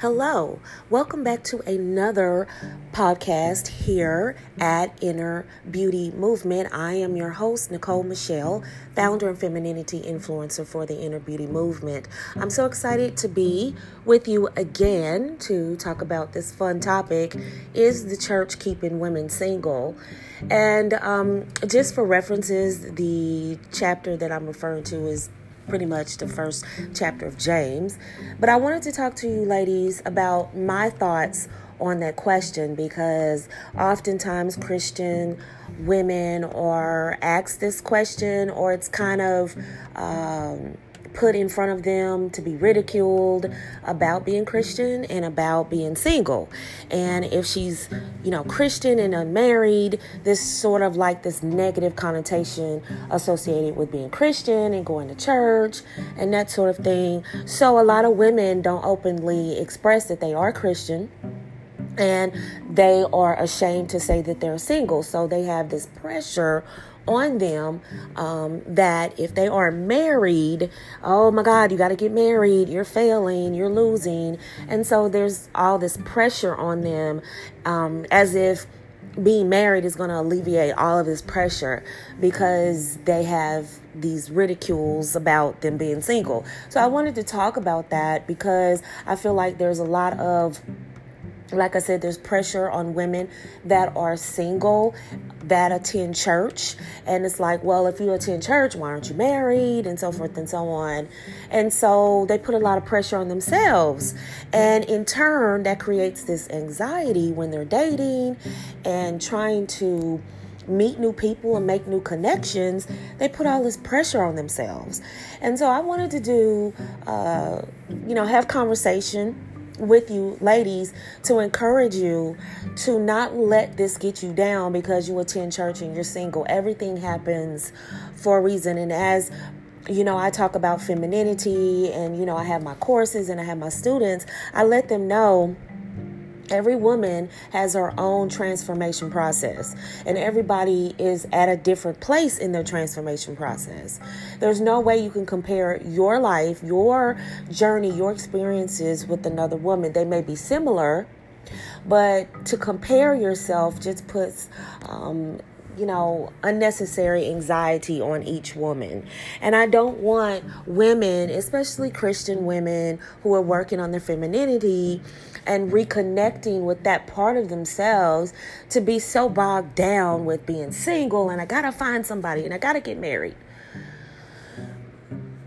Hello, welcome back to another podcast here at Inner Beauty Movement. I am your host, Nicole Michelle, founder and femininity influencer for the Inner Beauty Movement. I'm so excited to be with you again to talk about this fun topic Is the church keeping women single? And um, just for references, the chapter that I'm referring to is pretty much the first chapter of James. But I wanted to talk to you ladies about my thoughts on that question because oftentimes Christian women are asked this question or it's kind of um, put in front of them to be ridiculed about being Christian and about being single. And if she's, you know, Christian and unmarried, this sort of like this negative connotation associated with being Christian and going to church and that sort of thing. So a lot of women don't openly express that they are Christian and they are ashamed to say that they're single. So they have this pressure on them um, that if they are married, oh my God, you got to get married, you're failing, you're losing. And so there's all this pressure on them um, as if being married is going to alleviate all of this pressure because they have these ridicules about them being single. So I wanted to talk about that because I feel like there's a lot of like I said, there's pressure on women that are single that attend church. And it's like, well, if you attend church, why aren't you married? And so forth and so on. And so they put a lot of pressure on themselves. And in turn, that creates this anxiety when they're dating and trying to meet new people and make new connections, they put all this pressure on themselves. And so I wanted to do, uh, you know, have conversation with you, ladies, to encourage you to not let this get you down because you attend church and you're single. Everything happens for a reason. And as you know, I talk about femininity and, you know, I have my courses and I have my students, I let them know Every woman has her own transformation process, and everybody is at a different place in their transformation process. There's no way you can compare your life, your journey, your experiences with another woman. They may be similar, but to compare yourself just puts um, you know, unnecessary anxiety on each woman. And I don't want women, especially Christian women who are working on their femininity and reconnecting with that part of themselves to be so bogged down with being single and I gotta find somebody and I gotta get married.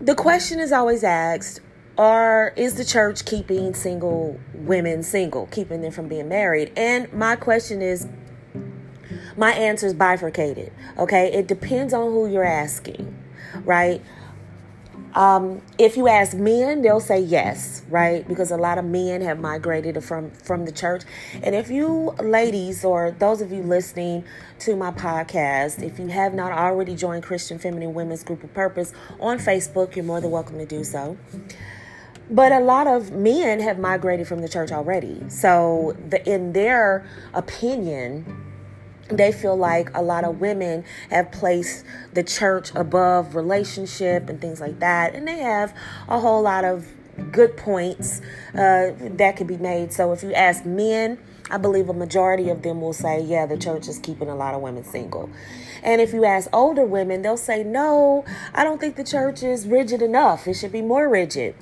The question is always asked are is the church keeping single women single, keeping them from being married? And my question is my answer is bifurcated. Okay, it depends on who you're asking, right? Um, if you ask men, they'll say yes, right? Because a lot of men have migrated from from the church. And if you ladies or those of you listening to my podcast, if you have not already joined Christian Feminine Women's Group of Purpose on Facebook, you're more than welcome to do so. But a lot of men have migrated from the church already. So the, in their opinion, they feel like a lot of women have placed the church above relationship and things like that and they have a whole lot of good points uh, that could be made. So if you ask men i believe a majority of them will say yeah the church is keeping a lot of women single and if you ask older women they'll say no i don't think the church is rigid enough it should be more rigid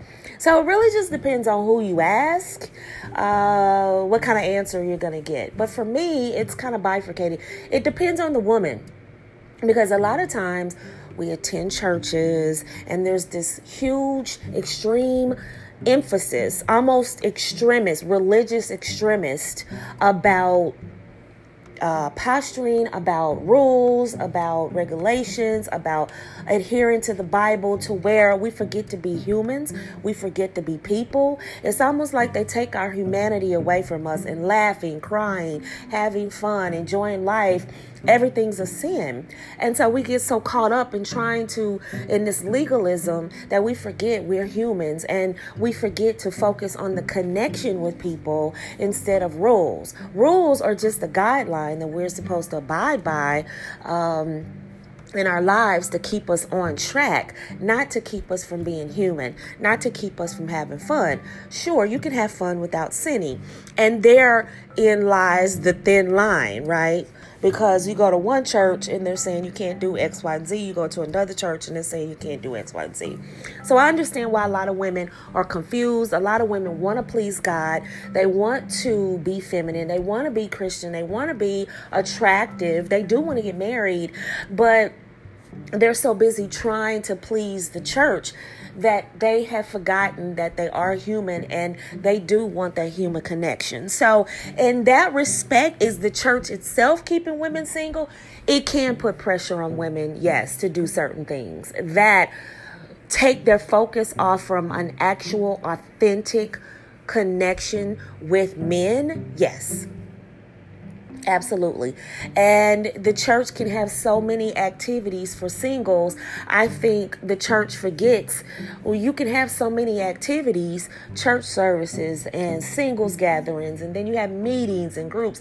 so it really just depends on who you ask, uh, what kind of answer you're going to get. But for me, it's kind of bifurcated. It depends on the woman because a lot of times we attend churches and there's this huge, extreme emphasis, almost extremist, religious extremist about uh, posturing about rules, about regulations, about adhering to the Bible to where we forget to be humans, we forget to be people. It's almost like they take our humanity away from us and laughing, crying, having fun, enjoying life everything's a sin. And so we get so caught up in trying to, in this legalism, that we forget we're humans and we forget to focus on the connection with people instead of rules. Rules are just a guideline that we're supposed to abide by. Um, in our lives to keep us on track, not to keep us from being human, not to keep us from having fun. Sure, you can have fun without sinning. And therein lies the thin line, right? Because you go to one church and they're saying you can't do X, Y, and Z. You go to another church and they're saying you can't do X, Y, and Z. So I understand why a lot of women are confused. A lot of women want to please God. They want to be feminine. They want to be Christian. They want to be attractive. They do want to get married. But they're so busy trying to please the church that they have forgotten that they are human and they do want that human connection. So, in that respect, is the church itself keeping women single? It can put pressure on women, yes, to do certain things that take their focus off from an actual, authentic connection with men. Yes. Absolutely. And the church can have so many activities for singles. I think the church forgets, well, you can have so many activities, church services and singles gatherings, and then you have meetings and groups.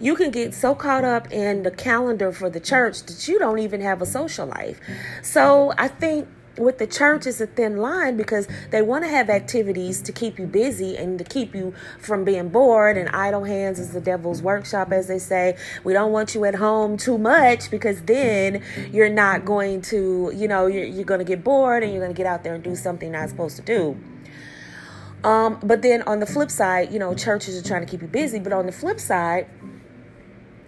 You can get so caught up in the calendar for the church that you don't even have a social life. So I think with the church it's a thin line because they want to have activities to keep you busy and to keep you from being bored. And idle hands is the devil's workshop as they say. We don't want you at home too much because then you're not going to you know you're, you're going to get bored and you're going to get out there and do something not supposed to do. Um, but then on the flip side you know churches are trying to keep you busy. But on the flip side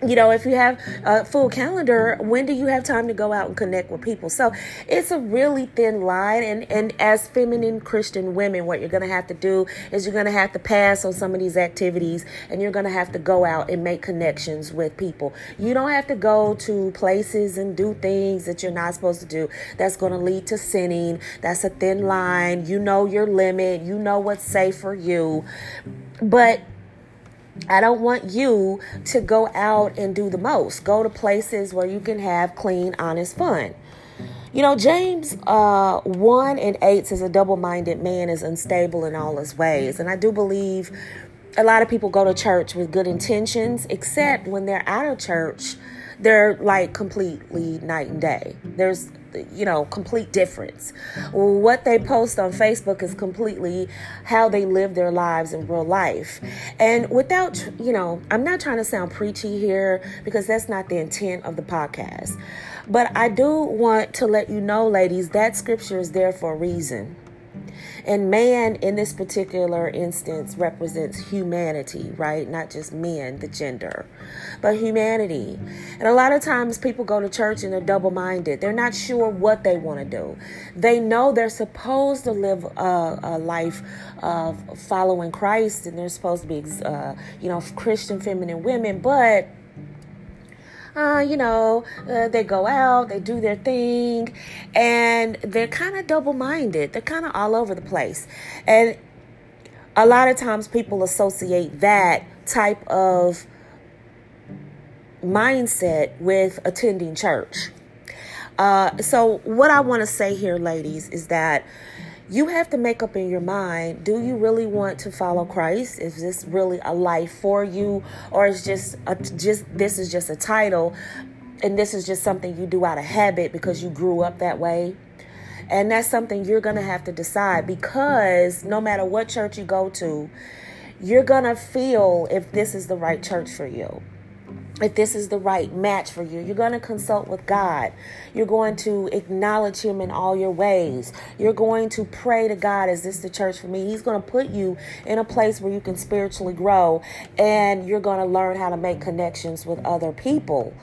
you know, if you have a full calendar, when do you have time to go out and connect with people? So it's a really thin line. And, and as feminine Christian women, what you're going to have to do is you're going to have to pass on some of these activities and you're going to have to go out and make connections with people. You don't have to go to places and do things that you're not supposed to do. That's going to lead to sinning. That's a thin line. You know your limit, you know what's safe for you. But I don't want you to go out and do the most. Go to places where you can have clean, honest fun. You know, James uh, 1 and 8 says a double minded man is unstable in all his ways. And I do believe a lot of people go to church with good intentions, except when they're out of church, they're like completely night and day. There's you know, complete difference. What they post on Facebook is completely how they live their lives in real life. And without, you know, I'm not trying to sound preachy here because that's not the intent of the podcast. But I do want to let you know, ladies, that scripture is there for a reason. And man, in this particular instance, represents humanity, right? Not just men, the gender, but humanity. And a lot of times people go to church and they're double minded. They're not sure what they want to do. They know they're supposed to live a, a life of following Christ and they're supposed to be, uh, you know, Christian feminine women, but uh, you know, uh, they go out, they do their thing, and they're kind of double minded. They're kind of all over the place. And a lot of times people associate that type of mindset with attending church. Uh, so, what I want to say here, ladies, is that you have to make up in your mind do you really want to follow christ? Is this really a life for you? Or is just a, just this is just a title and this is just something you do out of habit because you grew up that way? And that's something you're to have to decide because no matter what church you go to you're to feel if this is the right church for you if this is the right match for you. You're going to consult with God. You're going to acknowledge Him in all your ways. You're going to pray to God, is this the church for me? He's going to put you in a place where you can spiritually grow and you're going to learn how to make connections with other people.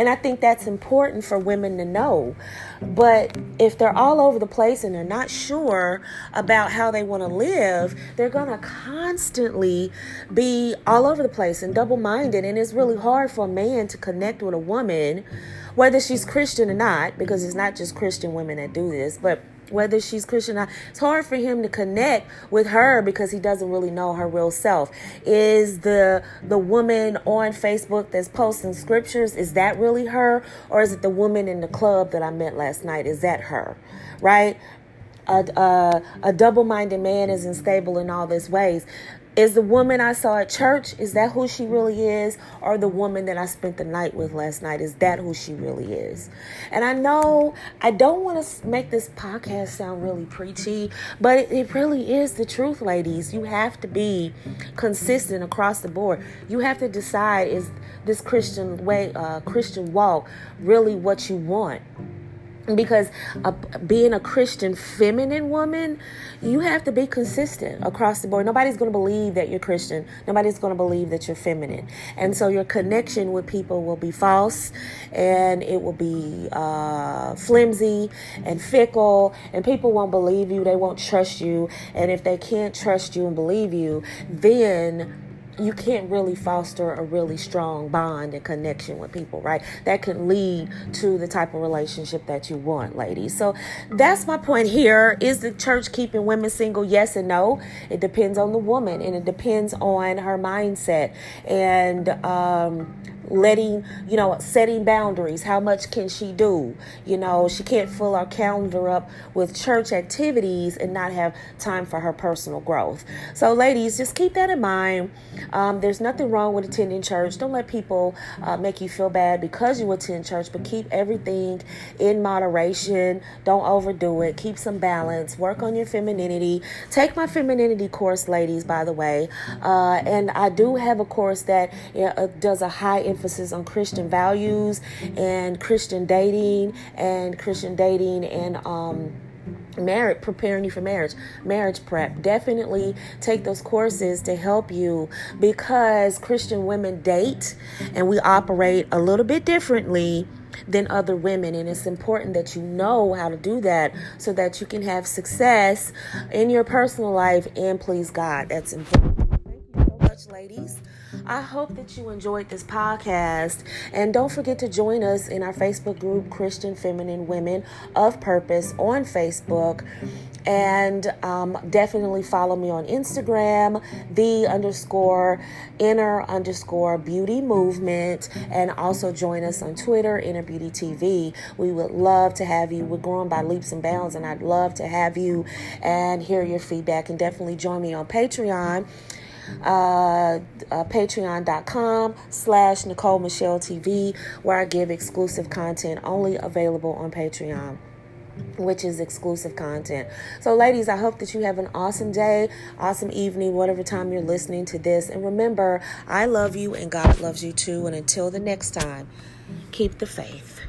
And I think that's important for women to know. But if they're all over the place and they're not sure about how they want to live, they're going to constantly be all over the place and double minded. And it's really hard for a man to connect with a woman, whether she's Christian or not, because it's not just Christian women that do this, but whether she's Christian or not. It's hard for him to connect with her because he doesn't really know her real self. Is the the woman on Facebook that's posting scriptures is that really her or is it the woman in the club that I met last night? Is that her? Right? A, a, a double-minded man is unstable in all these ways Is the woman I saw at church, is that who she really is? Or the woman that I spent the night with last night, is that who she really is? And I know I don't want to make this podcast sound really preachy, but it, really is the truth, ladies. You have to be consistent across the board. You have to decide is this Christian way, uh, Christian walk really what you want? Because being a Christian feminine woman, you have to be consistent across the board. Nobody's going to believe that you're Christian. Nobody's going to believe that you're feminine. And so your connection with people will be false and it will be uh, flimsy and fickle, and people won't believe you. They won't trust you. And if they can't trust you and believe you, then you can't really foster a really strong bond and connection with people, right? That can lead to the type of relationship that you want, ladies. So that's my point here. Is the church keeping women single? Yes and no. It depends on the woman and it depends on her mindset. And um, letting you know setting boundaries. How much can she do? You know she can't fill our calendar up with church activities and not have time for her personal growth. So ladies just keep that in mind. Um, there's nothing wrong with attending church. Don't let people uh, make you feel bad because you attend church but keep everything in moderation. Don't overdo it. Keep some balance. Work on your femininity. Take my femininity course ladies by the way. Uh, and i do have a course that uh, does a high emphasis on Christian values and Christian dating and Christian dating and um marriage preparing you for marriage marriage prep. Definitely take those courses to help you because christian women date and we operate a little bit differently than other women. And it's important that you know how to do that so that you can have success in your personal life and please god. That's important I hope that you enjoyed this podcast. And don't forget to join us in our Facebook group, Christian Feminine Women of Purpose, on Facebook. And um, definitely follow me on Instagram, the underscore inner underscore beauty movement. And also join us on Twitter, Inner Beauty TV. We would love to have you. We're growing by leaps and bounds, and I'd love to have you and hear your feedback. And definitely join me on Patreon uh, uh, patreon.com slash Nicole Michelle TV, where I give exclusive content only available on Patreon which is exclusive content. So, ladies, I hope that you have an awesome day, awesome evening, whatever time you're listening to this. And remember, I love you and God loves you too. And until the next time, keep the faith.